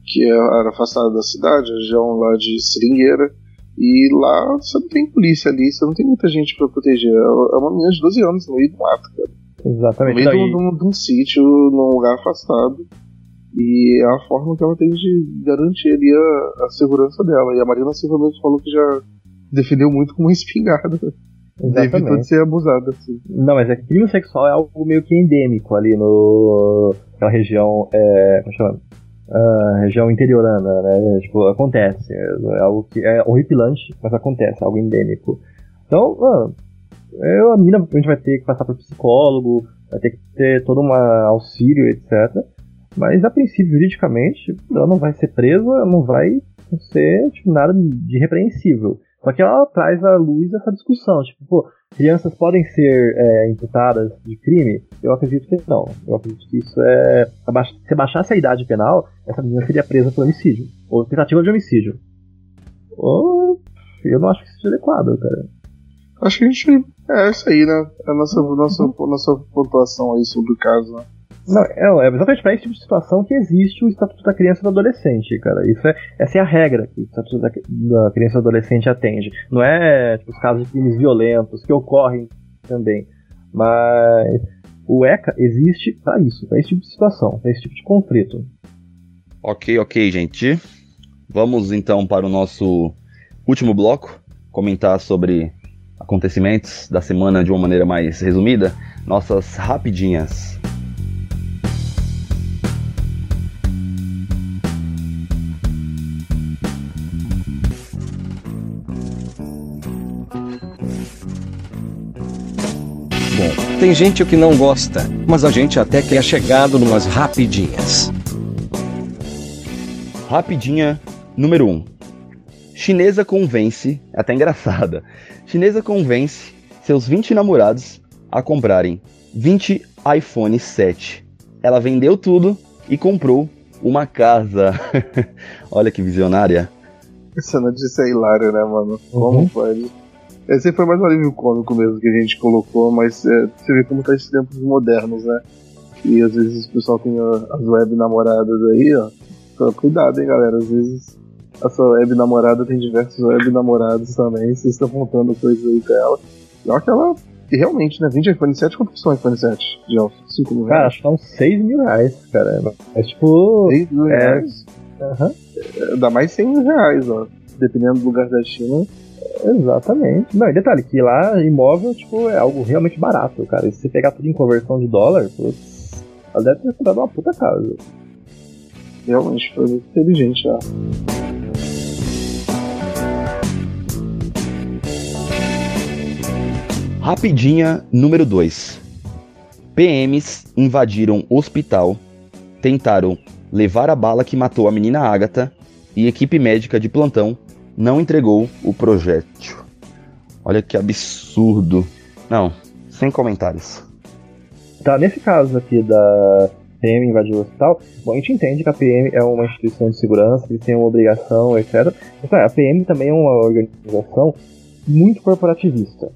que era afastada da cidade, região lá de Seringueira. E lá você não tem polícia ali, você não tem muita gente para proteger. É uma menina de 12 anos no meio do mato, cara. Exatamente. No meio de, um, um sítio, num lugar afastado. E é a forma que ela tem de garantir ali a, a segurança dela. E a Marina Silva mesmo falou que já defendeu muito com uma espingarda. Exatamente. Evitou de ser abusada. Assim. Não, mas é que crime sexual é algo meio que endêmico ali no. naquela região. É, como chama? Uh, região interiorana, né? Tipo, acontece. É algo que é horripilante, mas acontece, é algo endêmico. Então, mano, eu, a mina a gente vai ter que passar por psicólogo, vai ter que ter todo um auxílio, etc. Mas a princípio, juridicamente, ela não vai ser presa, não vai ser tipo, nada de repreensível. Só que ela traz à luz essa discussão, tipo, pô, crianças podem ser é, imputadas de crime? Eu acredito que não. Eu acredito que isso é. Se baixasse a idade penal, essa menina seria presa por homicídio. Ou tentativa de homicídio. Ou. Eu não acho que isso seja adequado, cara. Acho que a gente. É isso aí, né? É a nossa, nossa, nossa pontuação aí sobre o caso, né? Não, é, é exatamente para esse tipo de situação que existe o Estatuto da Criança e do Adolescente, cara. Isso é, essa é a regra que o Estatuto da, da Criança e do Adolescente atende. Não é tipo, os casos de crimes violentos que ocorrem também. Mas o ECA existe para isso, para esse tipo de situação, para esse tipo de conflito. Ok, ok, gente. Vamos então para o nosso último bloco, comentar sobre acontecimentos da semana de uma maneira mais resumida, nossas rapidinhas. Tem gente que não gosta, mas a gente até que é chegado numas rapidinhas. Rapidinha número 1. Um. Chinesa convence, é até engraçada. Chinesa convence seus 20 namorados a comprarem 20 iPhone 7. Ela vendeu tudo e comprou uma casa. Olha que visionária. Essa notícia é hilária, né, mano? Como uhum. pode? Esse foi mais um alívio cômico mesmo que a gente colocou, mas é, você vê como tá esses tempos modernos, né? E às vezes o pessoal tem as web namoradas aí, ó. Então, cuidado, hein, galera. Às vezes a sua web namorada tem diversos web namorados também. Vocês estão contando coisas aí pra ela. E olha que ela. E realmente, né? 20 iPhone 7, quanto custa um iPhone 7? De 5 mil reais? Cara, acho que uns 6 mil reais, cara. É tipo. 6 mil é... reais? Aham. Uhum. Dá mais 100 mil reais, ó. Dependendo do lugar da China. Exatamente. Não, e detalhe, que lá imóvel, tipo, é algo realmente barato, cara. E se você pegar tudo em conversão de dólar, putz, ela deve ter comprado uma puta casa. Realmente foi muito inteligente já. Rapidinha número 2. PMs invadiram hospital, tentaram levar a bala que matou a menina Agatha e equipe médica de plantão não entregou o projétil. Olha que absurdo. Não, sem comentários. Tá, nesse caso aqui da PM invadir o hospital, bom, a gente entende que a PM é uma instituição de segurança, que tem uma obrigação, etc. Mas, a PM também é uma organização muito corporativista.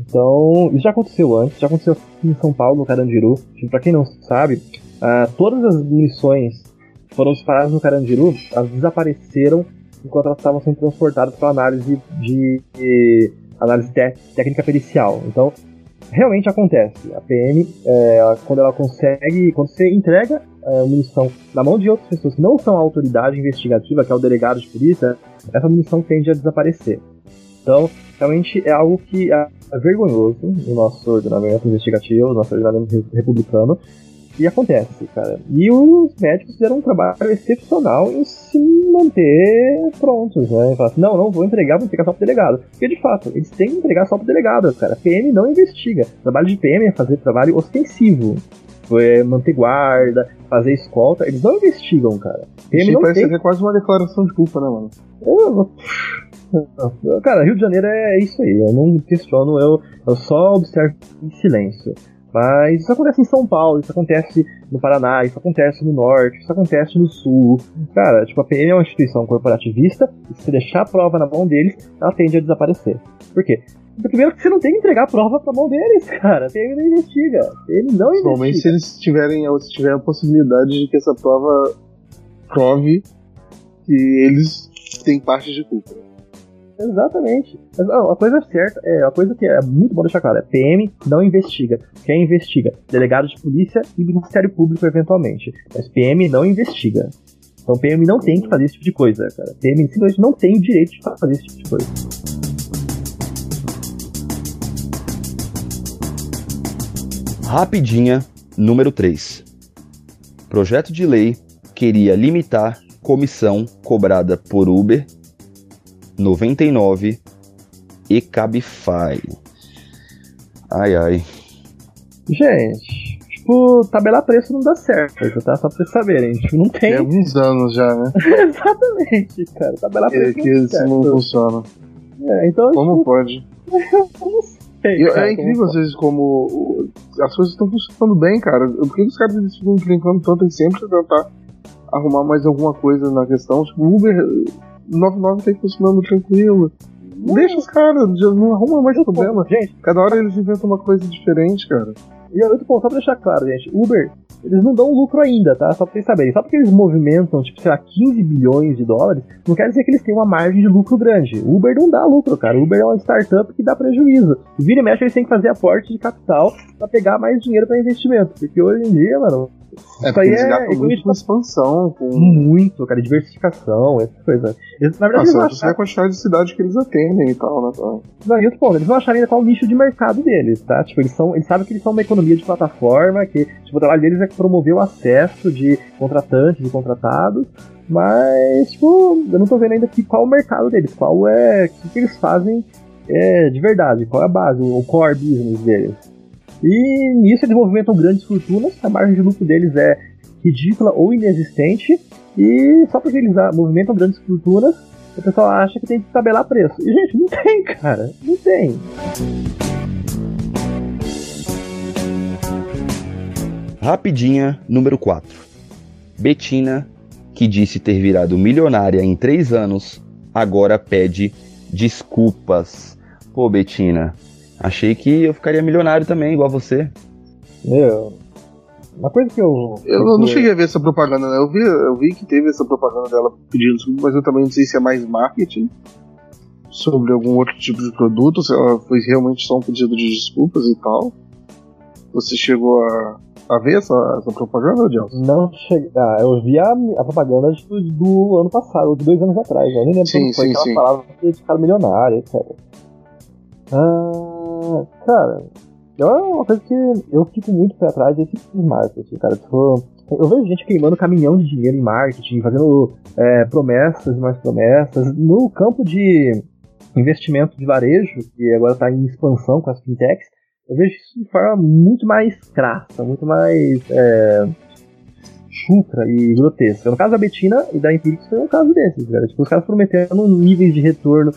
Então, isso já aconteceu antes, já aconteceu em São Paulo, no Carandiru. Pra quem não sabe, uh, todas as munições foram disparadas no Carandiru, elas desapareceram enquanto elas estavam sendo transportadas para análise de, de análise técnica pericial. Então, realmente acontece. A PM, é, quando ela consegue, quando você entrega é, munição na mão de outras pessoas que não são a autoridade investigativa, que é o delegado de polícia, essa munição tende a desaparecer. Então, realmente é algo que é vergonhoso no nosso ordenamento investigativo, no nosso ordenamento republicano, e acontece, cara. E os médicos fizeram um trabalho excepcional em se manter prontos, né? Falar assim, não, não vou entregar, vou entregar só pro delegado. Porque de fato, eles têm que entregar só pro delegado, cara. PM não investiga. O trabalho de PM é fazer trabalho ostensivo. é, manter guarda, fazer escolta, eles não investigam, cara. PM Isso não parece tem. que é quase uma declaração de culpa, né, mano? Eu- Cara, Rio de Janeiro é isso aí, eu não questiono, eu, eu só observo em silêncio. Mas isso acontece em São Paulo, isso acontece no Paraná, isso acontece no Norte, isso acontece no Sul. Cara, tipo, a PM é uma instituição corporativista, e se você deixar a prova na mão deles, ela tende a desaparecer. Por quê? Porque primeiro que você não tem que entregar a prova pra mão deles, cara. A PM não investiga. PM não Principalmente se investiga. eles tiverem, ou se tiver a possibilidade de que essa prova prove que eles têm parte de culpa. Exatamente. Mas ó, a coisa certa, é, a coisa que é muito bom deixar claro, é PM não investiga. Quem investiga? Delegado de polícia e Ministério Público, eventualmente. Mas PM não investiga. Então PM não tem que fazer esse tipo de coisa, cara. PM simplesmente não tem o direito de fazer esse tipo de coisa. Rapidinha, número 3. Projeto de lei queria limitar comissão cobrada por Uber 99 e Cabify. Ai ai. Gente, tipo, tabelar preço não dá certo, tá? Só pra vocês saberem. Tipo, não tem. Tem alguns anos já, né? Exatamente, cara. Tabelar Que, preço que não isso não funciona. É, então, Como pode? sei, E cara, é incrível às vezes como as coisas estão funcionando bem, cara. Por que os caras ficam brincando tanto em sempre tentar arrumar mais alguma coisa na questão? Tipo, o Uber 99 tá funcionando tranquilo. Deixa os caras, não arruma mais problema. Gente, Cada hora eles inventam uma coisa diferente, cara. E outro ponto, só pra deixar claro, gente, Uber, eles não dão lucro ainda, tá? Só pra vocês saberem. Só porque eles movimentam, tipo, sei lá, 15 bilhões de dólares, não quer dizer que eles têm uma margem de lucro grande. Uber não dá lucro, cara. Uber é uma startup que dá prejuízo. Vira e mexe, eles têm que fazer aporte de capital pra pegar mais dinheiro pra investimento. Porque hoje em dia, mano, É isso aí eles é muito com de expansão, com. muito, cara, diversificação, essas coisas. Eles, na verdade, eles Nossa, você vê a acharam, quantidade de cidade que eles atendem e tal, né? Tá? não, e outro ponto, eles não acharam ainda qual o nicho de mercado deles, tá? Tipo, eles são, eles sabem que eles são uma economia de plataforma, que tipo, o trabalho deles é promover o acesso de contratantes e contratados, mas, tipo, eu não tô vendo ainda aqui qual o mercado deles, qual é, o que, que eles fazem é, de verdade, qual é a base, o core business deles. E nisso eles movimentam grandes fortunas, a margem de lucro deles é ridícula ou inexistente, e só porque eles movimentam grandes fortunas, o pessoal acha que tem que tabelar preço. E, gente, não tem, cara. Não tem. Rapidinha, número 4. Betina, que disse ter virado milionária em 3 anos, agora pede desculpas. Pô, Betina, achei que eu ficaria milionário também, igual você. Meu. Uma coisa que eu. Eu não- cheguei a ver essa propaganda, né? Eu vi, eu vi que teve essa propaganda dela pedindo desculpa, mas eu também não sei se é mais marketing sobre algum outro tipo de produto, se ela foi realmente só um pedido de desculpas e tal. Você chegou a, a ver essa, essa propaganda, Gelson? Não cheguei. Ah, eu vi a, a propaganda do, do ano passado, de dois anos atrás. Eu nem lembro Sim, como foi sim, que ela falava que ia ficar milionária, etc. Ah, cara, é uma coisa que eu fico muito pé atrás desse tipo de marketing, cara. Tipo, eu vejo gente queimando caminhão de dinheiro em marketing, fazendo é, promessas e mais promessas. No campo de investimento de varejo, que agora está em expansão com as fintechs, eu vejo isso de forma muito mais crassa, muito mais é, chucra e grotesca. No caso da Betina e da Empirix foi um caso desses, velho. Tipo, os caras prometendo níveis de retorno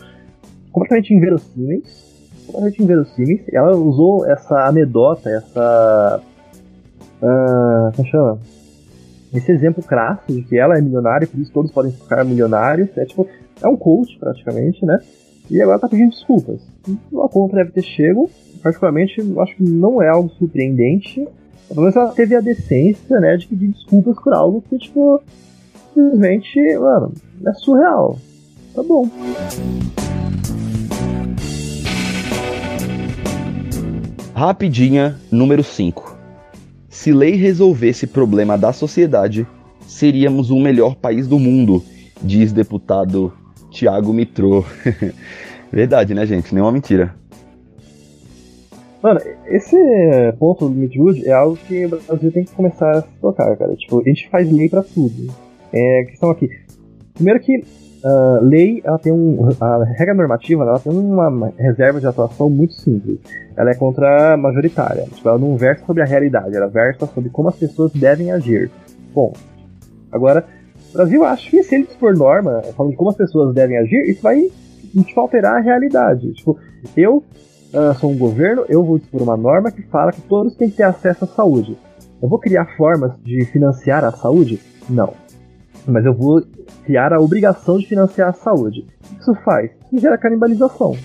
completamente inverossímeis. Completamente inverossímeis. Ela usou essa anedota, essa. ah, como chama? Esse exemplo crasso de que ela é milionária por isso todos podem ficar milionários. É tipo, é um coach praticamente, né? E agora tá pedindo desculpas. A conta deve ter chego. Particularmente, acho que não é algo surpreendente. Pelo menos ela teve a decência, né, de pedir desculpas por algo que, tipo, simplesmente, mano, é surreal. Tá bom. Rapidinha, número 5. Se lei resolvesse problema da sociedade, seríamos o melhor país do mundo, diz deputado Tiago Mitrô. Verdade, né, gente? Nenhuma mentira. Mano, esse ponto do Midwood é algo que o Brasil tem que começar a se tocar, cara. Tipo, a gente faz lei pra tudo. É, a questão aqui. Primeiro que a lei, ela tem um, a regra normativa, ela tem uma reserva de atuação muito simples. Ela é contra majoritária. Tipo, ela não versa sobre a realidade, ela versa sobre como as pessoas devem agir. Bom, agora, o Brasil acha que se ele dispor norma, falando de como as pessoas devem agir, isso vai tipo, alterar a realidade. Tipo, eu uh, sou um governo, eu vou dispor uma norma que fala que todos têm que ter acesso à saúde. Eu vou criar formas de financiar a saúde? Não. Mas eu vou criar a obrigação de financiar a saúde. O que isso faz? Isso gera canibalização.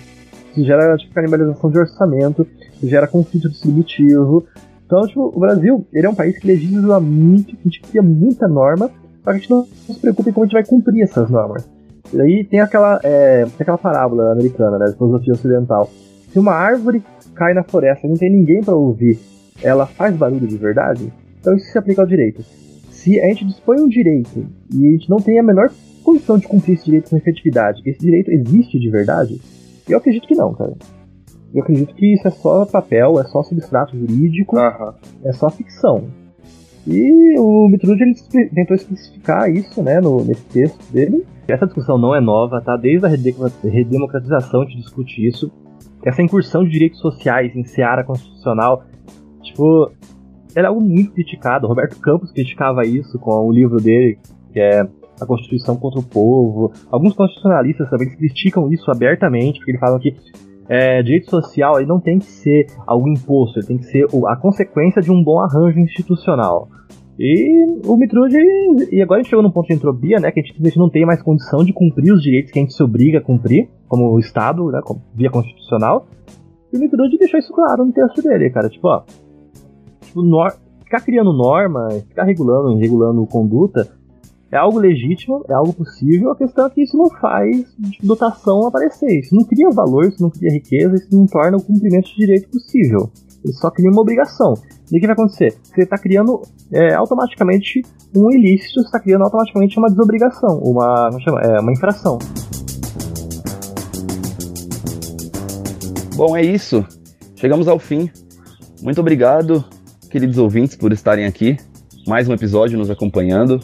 Isso gera tipo, canibalização de orçamento, gera conflito distributivo. Então, tipo, o Brasil ele é um país que legisla muito, que a gente cria muita norma, que a gente não se preocupe em como a gente vai cumprir essas normas. E aí tem aquela, é, tem aquela parábola americana, né, da filosofia ocidental. Se uma árvore cai na floresta e não tem ninguém para ouvir, ela faz barulho de verdade? Então isso se aplica ao direito se a gente dispõe um direito e a gente não tem a menor condição de cumprir esse direito com efetividade, esse direito existe de verdade? Eu acredito que não, cara. Eu acredito que isso é só papel, é só substrato jurídico, Aham. é só ficção. E o Mitrud ele tentou especificar isso, né, no, nesse texto dele. Essa discussão não é nova, tá? Desde a redemo- redemocratização a gente discute isso. Essa incursão de direitos sociais em seara constitucional, tipo, era algo muito criticado. Roberto Campos criticava isso com o livro dele, que é A Constituição contra o Povo. Alguns constitucionalistas também criticam isso abertamente, porque eles falam que é, direito social ele não tem que ser algo imposto, ele tem que ser a consequência de um bom arranjo institucional. E o Mitrud, e agora a gente chegou num ponto de entropia, né, que a gente, a gente não tem mais condição de cumprir os direitos que a gente se obriga a cumprir, como o Estado, né, como via constitucional. E o Mitrud deixou isso claro no texto dele, cara, tipo, ó, nor- ficar criando norma, ficar regulando, regulando conduta, é algo legítimo, é algo possível, a questão é que isso não faz tipo, dotação aparecer, isso não cria valor, isso não cria riqueza, isso não torna o cumprimento de direito possível. Ele só cria uma obrigação. E o que vai acontecer? Você está criando é, automaticamente um ilícito, você está criando automaticamente uma desobrigação, uma, chama? É, uma infração. Bom, é isso. Chegamos ao fim. Muito obrigado, queridos ouvintes, por estarem aqui. Mais um episódio nos acompanhando.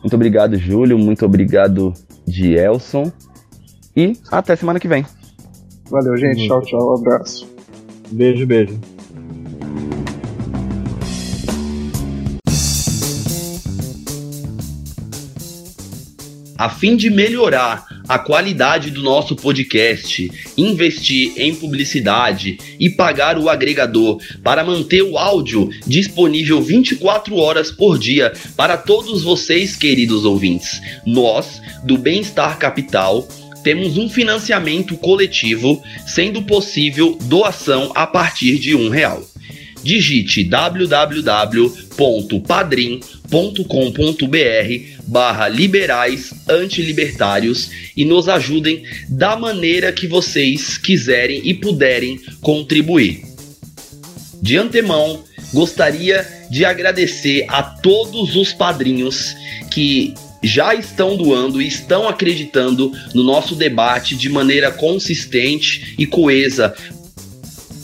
Muito obrigado, Júlio. Muito obrigado, Dielson. E até semana que vem. Valeu, gente. Uhum. Tchau, tchau. Abraço. Beijo, beijo. A fim de melhorar a qualidade do nosso podcast, investir em publicidade e pagar o agregador para manter o áudio disponível 24 horas por dia para todos vocês, queridos ouvintes, nós, do Bem-Estar Capital, temos um financiamento coletivo, sendo possível doação a partir de um real. Digite www.padrim.com.br barra liberais antilibertários e nos ajudem da maneira que vocês quiserem e puderem contribuir. De antemão, gostaria de agradecer a todos os padrinhos que já estão doando e estão acreditando no nosso debate de maneira consistente e coesa.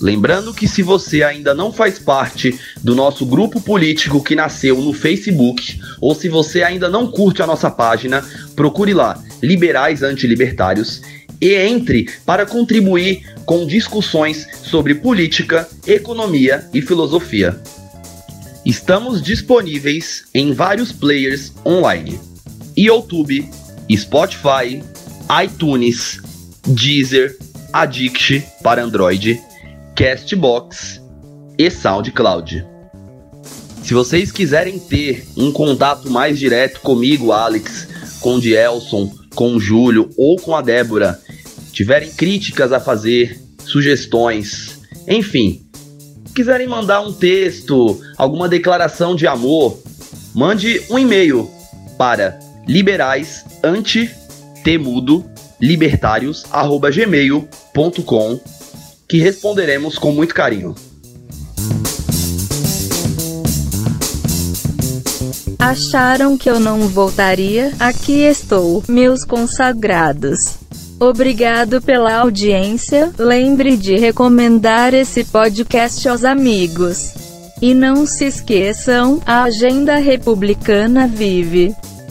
Lembrando que se você ainda não faz parte do nosso grupo político que nasceu no Facebook, ou se você ainda não curte a nossa página, procure lá, Liberais Antilibertários, e entre para contribuir com discussões sobre política, economia e filosofia. Estamos disponíveis em vários players online: YouTube, Spotify, iTunes, Deezer, Addict para Android, Castbox e SoundCloud. Se vocês quiserem ter um contato mais direto comigo, Alex, com o Dielson, com o Júlio ou com a Débora, tiverem críticas a fazer, sugestões, enfim, quiserem mandar um texto, alguma declaração de amor, mande um e-mail para liberaisantemudo libertários@gmail.com que responderemos com muito carinho. Acharam que eu não voltaria? Aqui estou, meus consagrados. Obrigado pela audiência. Lembre de recomendar esse podcast aos amigos. E não se esqueçam, a agenda republicana vive.